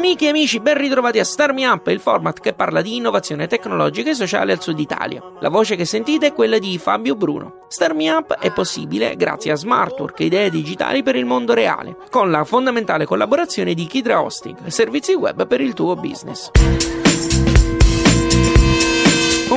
Amiche e amici, ben ritrovati a Star Me Up, il format che parla di innovazione tecnologica e sociale al sud Italia. La voce che sentite è quella di Fabio Bruno. Star Me Up è possibile grazie a Smartwork, idee digitali per il mondo reale, con la fondamentale collaborazione di Kidra Hosting, servizi web per il tuo business.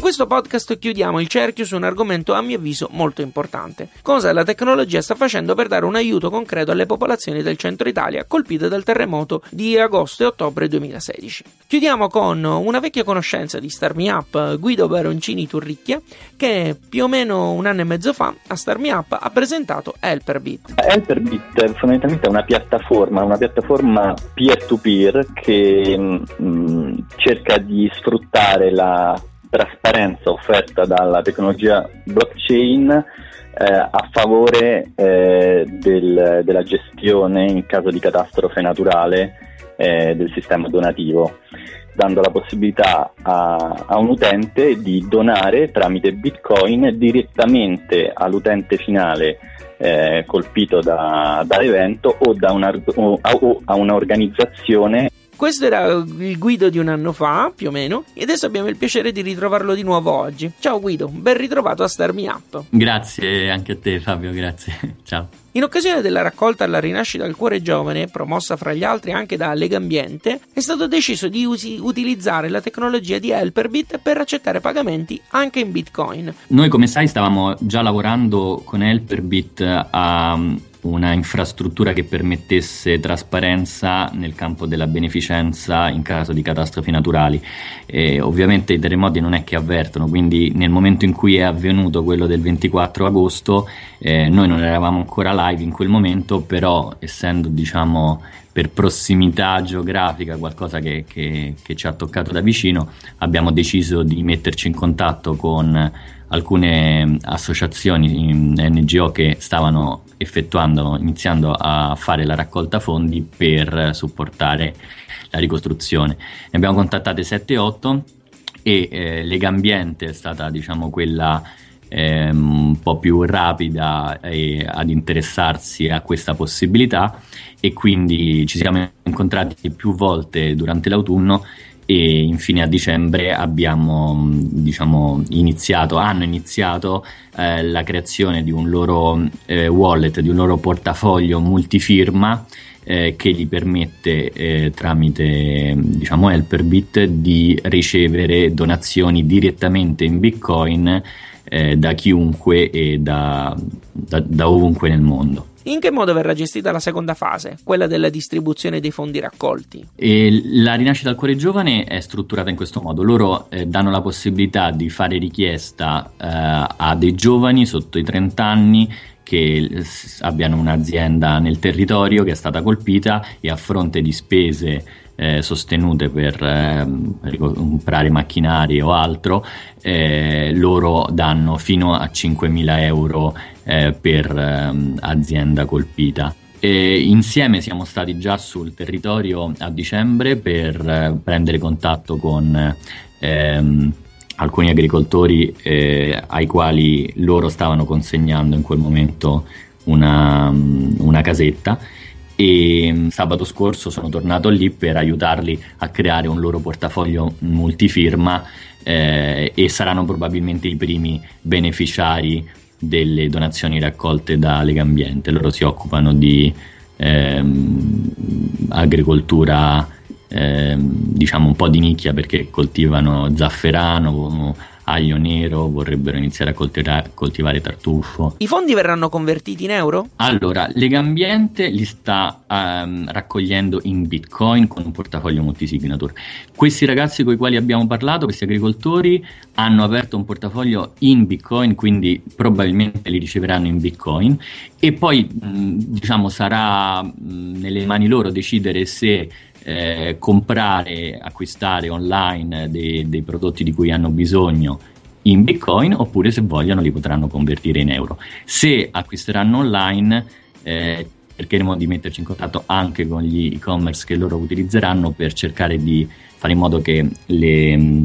Con questo podcast chiudiamo il cerchio su un argomento a mio avviso molto importante. Cosa la tecnologia sta facendo per dare un aiuto concreto alle popolazioni del centro Italia colpite dal terremoto di agosto e ottobre 2016. Chiudiamo con una vecchia conoscenza di Star Me Up, Guido Baroncini Turricchia, che più o meno un anno e mezzo fa a Star Me Up ha presentato Helperbit. Helperbit fondamentalmente è una piattaforma, una piattaforma peer-to-peer che mh, cerca di sfruttare la trasparenza offerta dalla tecnologia blockchain eh, a favore eh, del, della gestione in caso di catastrofe naturale eh, del sistema donativo, dando la possibilità a, a, un utente di donare tramite Bitcoin direttamente all'utente finale eh, colpito da, dall'evento o, da una, o, o a un'organizzazione questo era il Guido di un anno fa, più o meno, e adesso abbiamo il piacere di ritrovarlo di nuovo oggi. Ciao Guido, ben ritrovato a Star Me Up. Grazie anche a te Fabio, grazie. Ciao. In occasione della raccolta alla rinascita del cuore giovane, promossa fra gli altri anche da Lega Ambiente, è stato deciso di usi- utilizzare la tecnologia di Helperbit per accettare pagamenti anche in Bitcoin. Noi come sai stavamo già lavorando con Helperbit a una infrastruttura che permettesse trasparenza nel campo della beneficenza in caso di catastrofi naturali. E ovviamente i terremoti non è che avvertono, quindi nel momento in cui è avvenuto quello del 24 agosto, eh, noi non eravamo ancora live in quel momento, però essendo diciamo per prossimità geografica, qualcosa che, che, che ci ha toccato da vicino, abbiamo deciso di metterci in contatto con alcune associazioni NGO che stavano effettuando, iniziando a fare la raccolta fondi per supportare la ricostruzione. Ne abbiamo contattate 7-8 e eh, Ambiente è stata diciamo quella eh, un po' più rapida eh, ad interessarsi a questa possibilità e quindi ci siamo incontrati più volte durante l'autunno e infine a dicembre abbiamo diciamo, iniziato, hanno iniziato eh, la creazione di un loro eh, wallet, di un loro portafoglio multifirma eh, che gli permette eh, tramite diciamo Helperbit di ricevere donazioni direttamente in Bitcoin eh, da chiunque e da, da, da ovunque nel mondo. In che modo verrà gestita la seconda fase, quella della distribuzione dei fondi raccolti? E la rinascita al cuore giovane è strutturata in questo modo. Loro eh, danno la possibilità di fare richiesta eh, a dei giovani sotto i 30 anni che abbiano un'azienda nel territorio che è stata colpita e a fronte di spese eh, sostenute per eh, comprare macchinari o altro, eh, loro danno fino a 5.000 euro eh, per ehm, azienda colpita. E insieme siamo stati già sul territorio a dicembre per eh, prendere contatto con ehm, alcuni agricoltori eh, ai quali loro stavano consegnando in quel momento una, una casetta e mm, sabato scorso sono tornato lì per aiutarli a creare un loro portafoglio multifirma eh, e saranno probabilmente i primi beneficiari delle donazioni raccolte da Lega Ambiente. Loro si occupano di ehm, agricoltura ehm, diciamo un po' di nicchia perché coltivano zafferano, aglio nero, vorrebbero iniziare a coltivare, coltivare tartufo. I fondi verranno convertiti in euro? Allora, Lega Ambiente li sta um, raccogliendo in bitcoin con un portafoglio multisignature. Questi ragazzi con i quali abbiamo parlato, questi agricoltori, hanno aperto un portafoglio in bitcoin, quindi probabilmente li riceveranno in bitcoin e poi mh, diciamo sarà mh, nelle mani loro decidere se eh, comprare, acquistare online dei, dei, prodotti di cui hanno bisogno in bitcoin oppure se vogliono li potranno convertire in euro. Se acquisteranno online eh, cercheremo di metterci in contatto anche con gli e-commerce che loro utilizzeranno per cercare di fare in modo che le,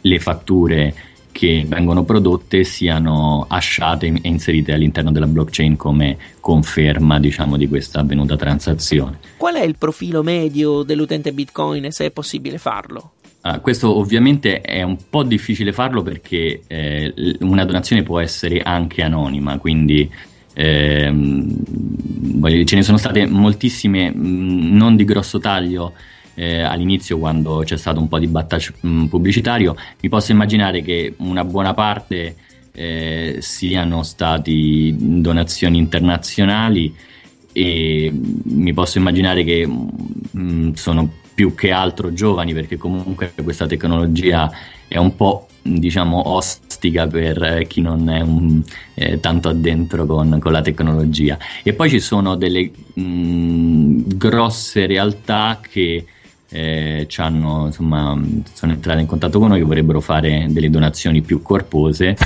le fatture che vengono prodotte siano asciate e inserite all'interno della blockchain come conferma diciamo, di questa avvenuta transazione. Qual è il profilo medio dell'utente Bitcoin se è possibile farlo? Uh, questo ovviamente è un po' difficile farlo perché eh, una donazione può essere anche anonima, quindi ehm, ce ne sono state moltissime, mh, non di grosso taglio, eh, all'inizio quando c'è stato un po' di battage mh, pubblicitario, mi posso immaginare che una buona parte eh, siano stati donazioni internazionali e mi posso immaginare che mh, sono più che altro giovani perché comunque questa tecnologia è un po' diciamo ostica per chi non è un, eh, tanto addentro con, con, la tecnologia. E poi ci sono delle mh, grosse realtà che eh, insomma, sono entrate in contatto con noi che vorrebbero fare delle donazioni più corpose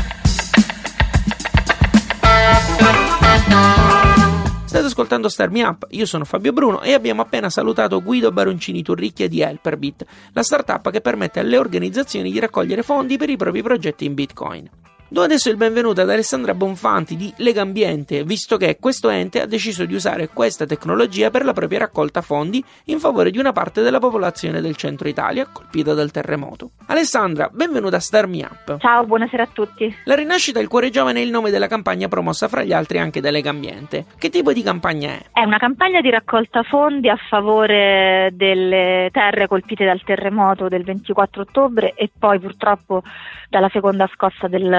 State ascoltando Star Me Up, io sono Fabio Bruno e abbiamo appena salutato Guido Baroncini Turricchia di Helperbit, la startup che permette alle organizzazioni di raccogliere fondi per i propri progetti in Bitcoin. Do adesso il benvenuto ad Alessandra Bonfanti di Legambiente, visto che questo ente ha deciso di usare questa tecnologia per la propria raccolta fondi in favore di una parte della popolazione del centro Italia colpita dal terremoto. Alessandra, benvenuta a Star Me Up. Ciao, buonasera a tutti. La rinascita del cuore giovane è il nome della campagna promossa fra gli altri anche da Legambiente. Che tipo di campagna è? È una campagna di raccolta fondi a favore delle terre colpite dal terremoto del 24 ottobre e poi purtroppo dalla seconda scossa del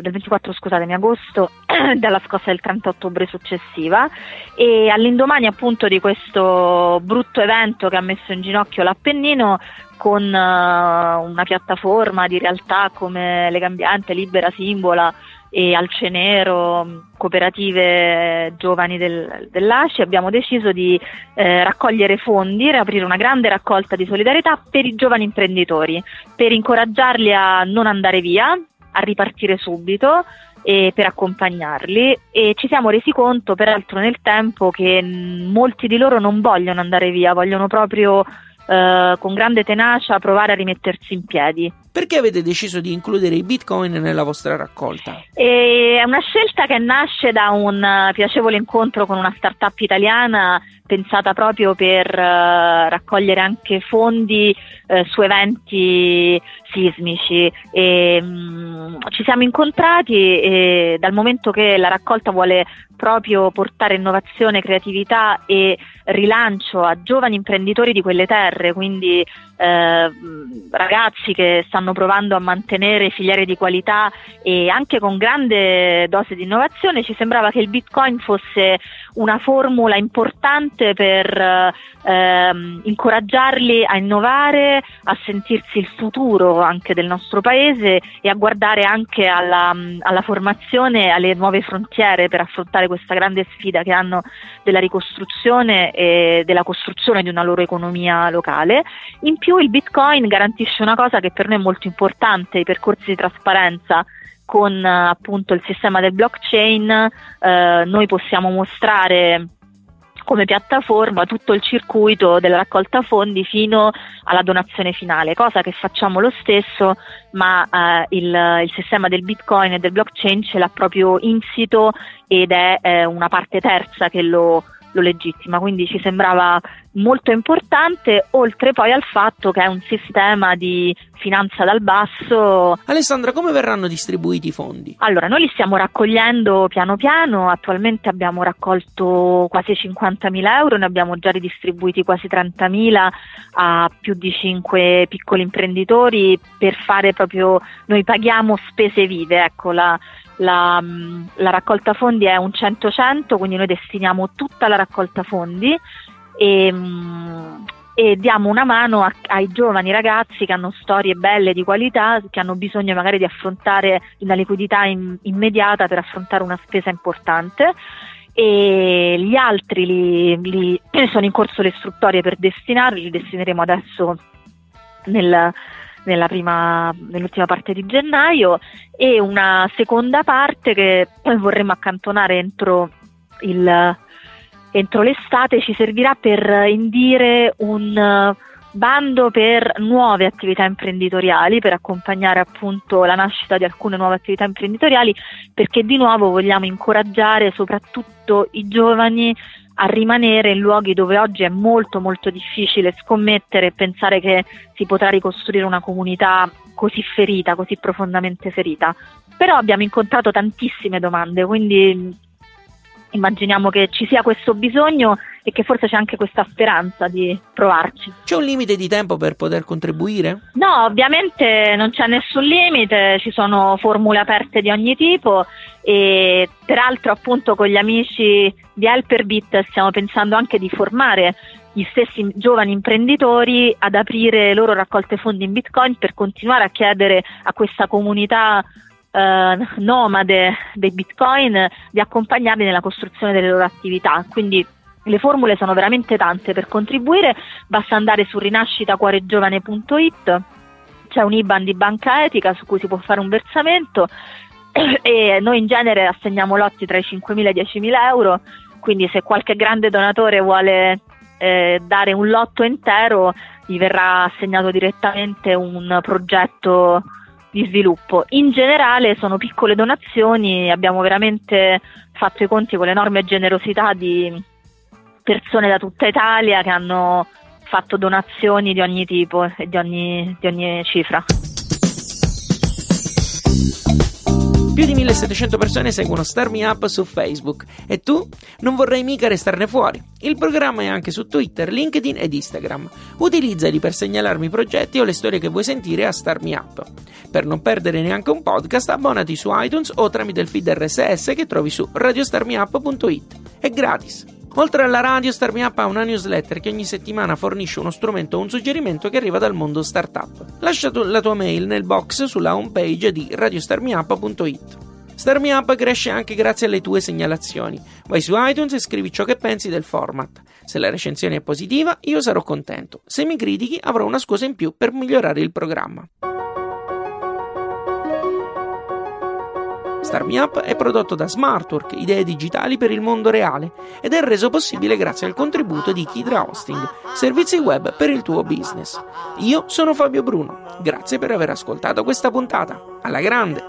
del 24 scusatemi, agosto dalla scossa del 30 ottobre successiva. E all'indomani appunto di questo brutto evento che ha messo in ginocchio l'Appennino con uh, una piattaforma di realtà come Legambiente, Libera Simbola e Alcenero, cooperative giovani del, dell'ACI, abbiamo deciso di eh, raccogliere fondi, aprire una grande raccolta di solidarietà per i giovani imprenditori, per incoraggiarli a non andare via, a ripartire subito e per accompagnarli e ci siamo resi conto peraltro nel tempo che molti di loro non vogliono andare via, vogliono proprio eh, con grande tenacia provare a rimettersi in piedi. Perché avete deciso di includere i bitcoin nella vostra raccolta? E è una scelta che nasce da un piacevole incontro con una startup italiana pensata proprio per uh, raccogliere anche fondi uh, su eventi sismici. E, um, ci siamo incontrati e dal momento che la raccolta vuole proprio portare innovazione, creatività e rilancio a giovani imprenditori di quelle terre, quindi eh, ragazzi che stanno provando a mantenere filiere di qualità e anche con grande dose di innovazione, ci sembrava che il Bitcoin fosse una formula importante per ehm, incoraggiarli a innovare, a sentirsi il futuro anche del nostro paese e a guardare anche alla, alla formazione, alle nuove frontiere per affrontare questa grande sfida che hanno della ricostruzione e della costruzione di una loro economia locale. In più il Bitcoin garantisce una cosa che per noi è molto importante, i percorsi di trasparenza con appunto il sistema del blockchain eh, noi possiamo mostrare come piattaforma tutto il circuito della raccolta fondi fino alla donazione finale, cosa che facciamo lo stesso, ma eh, il, il, sistema del Bitcoin e del blockchain ce l'ha proprio insito ed è eh, una parte terza che lo, lo legittima, quindi ci sembrava molto importante, oltre poi al fatto che è un sistema di finanza dal basso. Alessandra, come verranno distribuiti i fondi? Allora, noi li stiamo raccogliendo piano piano, attualmente abbiamo raccolto quasi 50.000 euro, ne abbiamo già ridistribuiti quasi 30.000 a più di 5 piccoli imprenditori per fare proprio, noi paghiamo spese vive, ecco la, la, la, raccolta fondi è un 100-100, quindi noi destiniamo tutta la raccolta fondi e, e diamo una mano a, ai giovani ragazzi che hanno storie belle di qualità, che hanno bisogno magari di affrontare una liquidità in, immediata per affrontare una spesa importante. E gli altri li, li, sono in corso le istruttorie per destinarli, li destineremo adesso nel, prima, nell'ultima parte di gennaio e una seconda parte che poi vorremmo accantonare entro, il, entro l'estate ci servirà per indire un bando per nuove attività imprenditoriali, per accompagnare appunto la nascita di alcune nuove attività imprenditoriali, perché di nuovo vogliamo incoraggiare soprattutto i giovani a rimanere in luoghi dove oggi è molto molto difficile scommettere e pensare che si potrà ricostruire una comunità così ferita, così profondamente ferita. Però abbiamo incontrato tantissime domande, quindi immaginiamo che ci sia questo bisogno e che forse c'è anche questa speranza di provarci. C'è un limite di tempo per poter contribuire? No, ovviamente non c'è nessun limite, ci sono formule aperte di ogni tipo e peraltro appunto con gli amici di Helperbit stiamo pensando anche di formare gli stessi giovani imprenditori ad aprire loro raccolte fondi in Bitcoin per continuare a chiedere a questa comunità eh, nomade dei Bitcoin di accompagnarli nella costruzione delle loro attività. Quindi le formule sono veramente tante per contribuire, basta andare su rinascitacuoregiovane.it, c'è un IBAN di banca etica su cui si può fare un versamento e noi in genere assegniamo lotti tra i 5.000 e i 10.000 euro, quindi se qualche grande donatore vuole eh, dare un lotto intero gli verrà assegnato direttamente un progetto di sviluppo. In generale sono piccole donazioni, abbiamo veramente fatto i conti con l'enorme generosità di persone da tutta Italia che hanno fatto donazioni di ogni tipo e di ogni, di ogni cifra. Più di 1700 persone seguono Star Me Up su Facebook e tu non vorrai mica restarne fuori. Il programma è anche su Twitter, LinkedIn ed Instagram. Utilizzali per segnalarmi i progetti o le storie che vuoi sentire a Star Me Up. Per non perdere neanche un podcast, abbonati su iTunes o tramite il feed RSS che trovi su radiostarmiup.it. È gratis. Oltre alla radio, Star Me Up ha una newsletter che ogni settimana fornisce uno strumento o un suggerimento che arriva dal mondo startup. Lascia la tua mail nel box sulla homepage di radiostarmiup.it. Star Me Up cresce anche grazie alle tue segnalazioni. Vai su iTunes e scrivi ciò che pensi del format. Se la recensione è positiva, io sarò contento. Se mi critichi, avrò una scusa in più per migliorare il programma. Star Me Up è prodotto da Smartwork, idee digitali per il mondo reale, ed è reso possibile grazie al contributo di Kidra Hosting, servizi web per il tuo business. Io sono Fabio Bruno, grazie per aver ascoltato questa puntata. Alla grande!